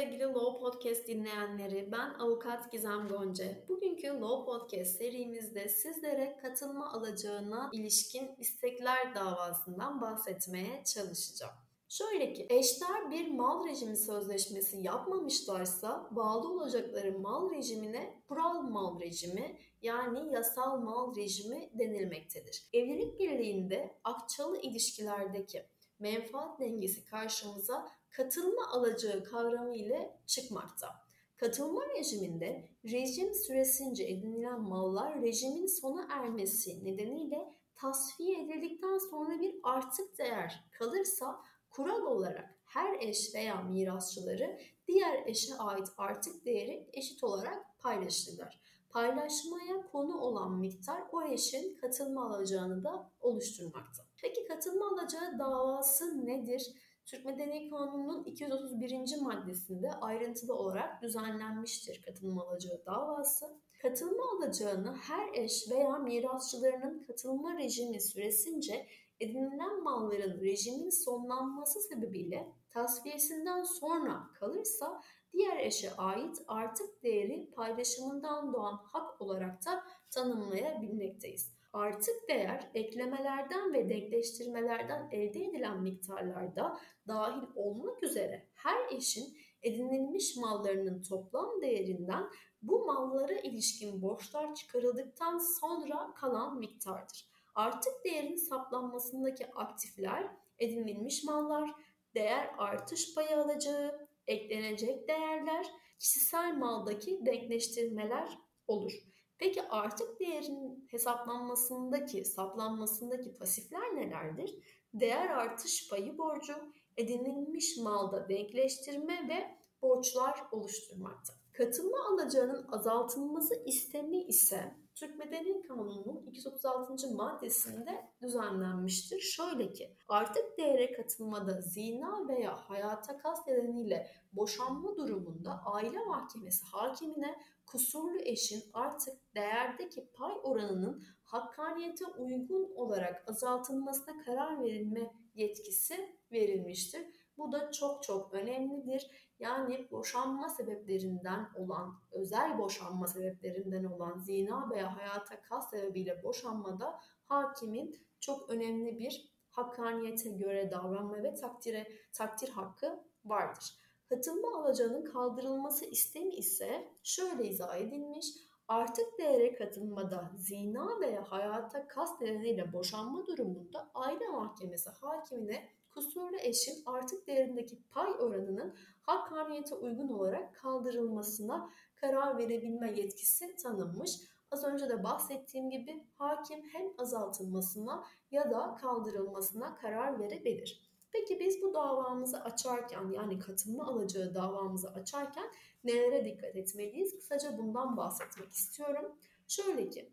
sevgili Law Podcast dinleyenleri. Ben avukat Gizem Gonca. Bugünkü Law Podcast serimizde sizlere katılma alacağına ilişkin istekler davasından bahsetmeye çalışacağım. Şöyle ki eşler bir mal rejimi sözleşmesi yapmamışlarsa bağlı olacakları mal rejimine kural mal rejimi yani yasal mal rejimi denilmektedir. Evlilik birliğinde akçalı ilişkilerdeki menfaat dengesi karşımıza katılma alacağı kavramı ile çıkmakta. Katılma rejiminde rejim süresince edinilen mallar rejimin sona ermesi nedeniyle tasfiye edildikten sonra bir artık değer kalırsa kural olarak her eş veya mirasçıları diğer eşe ait artık değeri eşit olarak paylaşırlar. Paylaşmaya konu olan miktar o eşin katılma alacağını da oluşturmakta. Peki katılma alacağı davası nedir? Türk Medeni Kanunu'nun 231. maddesinde ayrıntılı olarak düzenlenmiştir katılma alacağı davası. Katılma alacağını her eş veya mirasçılarının katılma rejimi süresince edinilen malların rejimin sonlanması sebebiyle tasfiyesinden sonra kalırsa diğer eşe ait artık değeri paylaşımından doğan hak olarak da tanımlayabilmekteyiz. Artık değer eklemelerden ve denkleştirmelerden elde edilen miktarlarda dahil olmak üzere her eşin edinilmiş mallarının toplam değerinden bu mallara ilişkin borçlar çıkarıldıktan sonra kalan miktardır. Artık değerin saplanmasındaki aktifler edinilmiş mallar, değer artış payı alacağı, eklenecek değerler, kişisel maldaki denkleştirmeler olur. Peki artık değerin hesaplanmasındaki, saplanmasındaki pasifler nelerdir? Değer artış payı borcu, edinilmiş malda denkleştirme ve borçlar oluşturmakta. Katılma alacağının azaltılması istemi ise Türk Medeni Kanunu'nun 236. maddesinde düzenlenmiştir. Şöyle ki artık değere katılmada zina veya hayata kast nedeniyle boşanma durumunda aile mahkemesi hakimine kusurlu eşin artık değerdeki pay oranının hakkaniyete uygun olarak azaltılmasına karar verilme yetkisi verilmiştir. Bu da çok çok önemlidir. Yani boşanma sebeplerinden olan, özel boşanma sebeplerinden olan zina veya hayata kas sebebiyle boşanmada hakimin çok önemli bir hakkaniyete göre davranma ve takdire takdir hakkı vardır. Katılma alacağının kaldırılması istemi ise şöyle izah edilmiş. Artık değere katılmada zina veya hayata kast nedeniyle boşanma durumunda aile mahkemesi hakimine kusurlu eşin artık değerindeki pay oranının hakkaniyete uygun olarak kaldırılmasına karar verebilme yetkisi tanınmış. Az önce de bahsettiğim gibi hakim hem azaltılmasına ya da kaldırılmasına karar verebilir. Peki biz bu davamızı açarken yani katılma alacağı davamızı açarken nelere dikkat etmeliyiz? Kısaca bundan bahsetmek istiyorum. Şöyle ki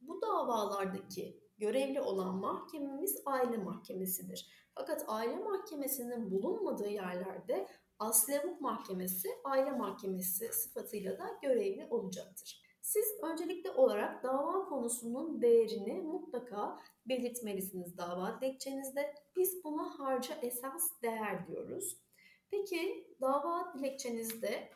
bu davalardaki görevli olan mahkememiz aile mahkemesidir. Fakat aile mahkemesinin bulunmadığı yerlerde Aslevuk Mahkemesi aile mahkemesi sıfatıyla da görevli olacaktır. Siz öncelikli olarak dava konusunun değerini mutlaka belirtmelisiniz dava dilekçenizde. Biz buna harca esas değer diyoruz. Peki dava dilekçenizde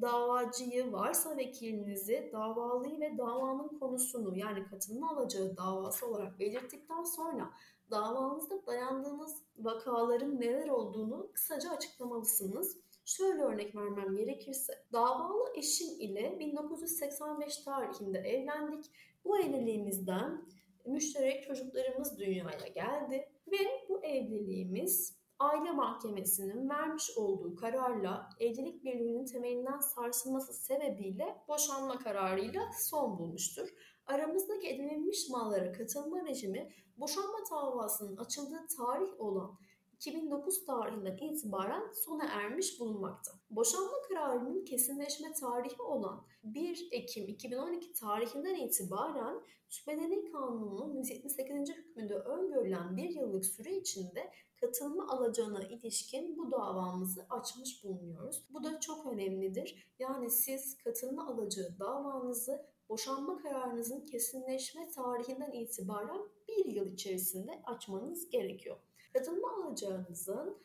davacıyı varsa vekilinizi davalıyı ve davanın konusunu yani katılma alacağı davası olarak belirttikten sonra davanızda dayandığınız vakaların neler olduğunu kısaca açıklamalısınız. Şöyle örnek vermem gerekirse, davalı eşim ile 1985 tarihinde evlendik. Bu evliliğimizden müşterek çocuklarımız dünyaya geldi ve bu evliliğimiz aile mahkemesinin vermiş olduğu kararla evlilik birliğinin temelinden sarsılması sebebiyle boşanma kararıyla son bulmuştur. Aramızdaki edinilmiş mallara katılma rejimi boşanma davasının açıldığı tarih olan 2009 tarihinden itibaren sona ermiş bulunmakta. Boşanma kararının kesinleşme tarihi olan 1 Ekim 2012 tarihinden itibaren Türk Medeni Kanunu'nun 178. hükmünde öngörülen bir yıllık süre içinde katılma alacağına ilişkin bu davamızı açmış bulunuyoruz. Bu da çok önemlidir. Yani siz katılma alacağı davanızı boşanma kararınızın kesinleşme tarihinden itibaren bir yıl içerisinde açmanız gerekiyor. Katılma alacağınızın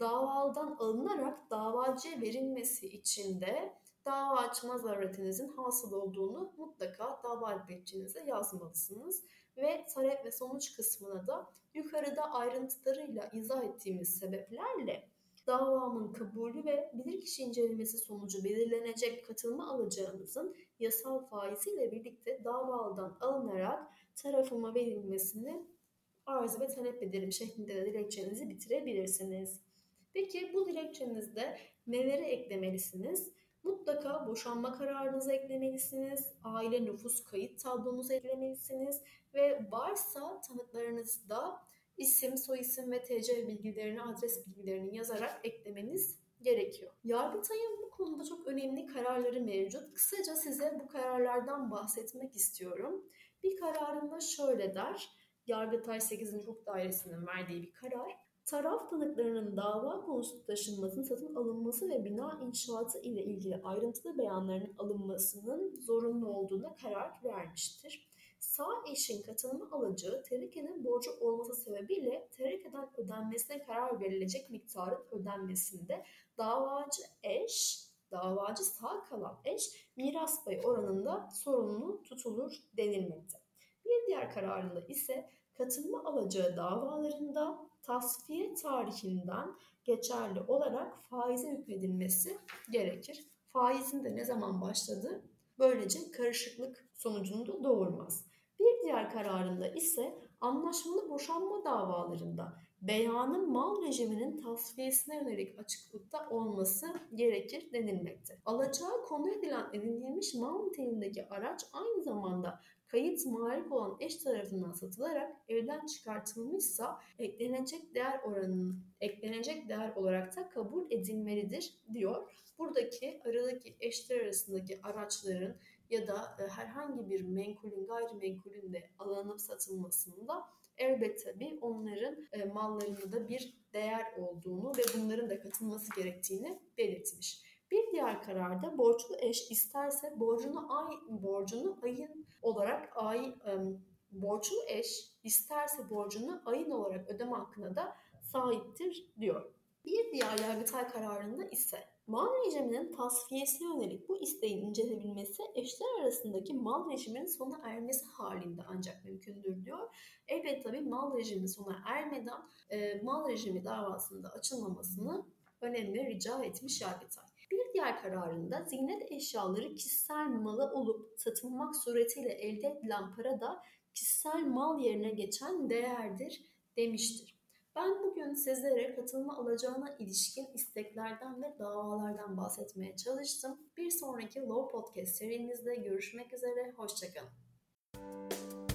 davadan alınarak davacıya verilmesi için de dava açma zaruretinizin hasıl olduğunu mutlaka dava dilekçenize yazmalısınız. Ve talep ve sonuç kısmına da yukarıda ayrıntılarıyla izah ettiğimiz sebeplerle davamın kabulü ve bilirkişi incelemesi sonucu belirlenecek katılma alacağınızın yasal faiziyle birlikte davadan alınarak tarafıma verilmesini arz ve talep ederim şeklinde de dilekçenizi bitirebilirsiniz. Peki bu dilekçenizde neleri eklemelisiniz? Mutlaka boşanma kararınızı eklemelisiniz, aile nüfus kayıt tablonuzu eklemelisiniz ve varsa tanıklarınızda isim, soyisim ve TC bilgilerini, adres bilgilerini yazarak eklemeniz gerekiyor. Yargıtay'ın bu konuda çok önemli kararları mevcut. Kısaca size bu kararlardan bahsetmek istiyorum. Bir kararında şöyle der. Yargıtay 8. Hukuk Dairesi'nin verdiği bir karar. Taraf tanıklarının dava konusu taşınmasının satın alınması ve bina inşaatı ile ilgili ayrıntılı beyanlarının alınmasının zorunlu olduğuna karar vermiştir. Sağ eşin katılımı alacağı terikenin borcu olması sebebiyle terekeden ödenmesine karar verilecek miktarın ödenmesinde davacı eş, davacı sağ kalan eş miras payı oranında sorumlu tutulur denilmekte. Bir diğer kararında ise katılma alacağı davalarında tasfiye tarihinden geçerli olarak faize hükmedilmesi gerekir. Faizin de ne zaman başladı? Böylece karışıklık sonucunu da doğurmaz. Bir diğer kararında ise anlaşmalı boşanma davalarında beyanın mal rejiminin tasfiyesine yönelik açıklıkta olması gerekir denilmekte. Alacağı konu edilen edinilmiş mal niteliğindeki araç aynı zamanda kayıt malik olan eş tarafından satılarak evden çıkartılmışsa eklenecek değer oranının eklenecek değer olarak da kabul edilmelidir diyor. Buradaki aradaki eşler arasındaki araçların ya da e, herhangi bir menkulün gayrimenkulün de alınıp satılmasında elbette bir onların e, mallarında da bir değer olduğunu ve bunların da katılması gerektiğini belirtmiş. Diğer kararda borçlu eş isterse borcunu ay borcunu ayın olarak ay borçlu eş isterse borcunu ayın olarak ödeme hakkına da sahiptir diyor. Bir diğer yargıtay kararında ise mal rejiminin tasfiyesine yönelik bu isteğin incelebilmesi eşler arasındaki mal rejiminin sona ermesi halinde ancak mümkündür diyor. Evet tabi mal rejimi sona ermeden e, mal rejimi davasında açılmamasını önemli rica etmiş Yargıtay. Diğer kararında ziynet eşyaları kişisel malı olup satılmak suretiyle elde edilen para da kişisel mal yerine geçen değerdir demiştir. Ben bugün sizlere katılma alacağına ilişkin isteklerden ve davalardan bahsetmeye çalıştım. Bir sonraki Law Podcast serimizde görüşmek üzere, hoşçakalın.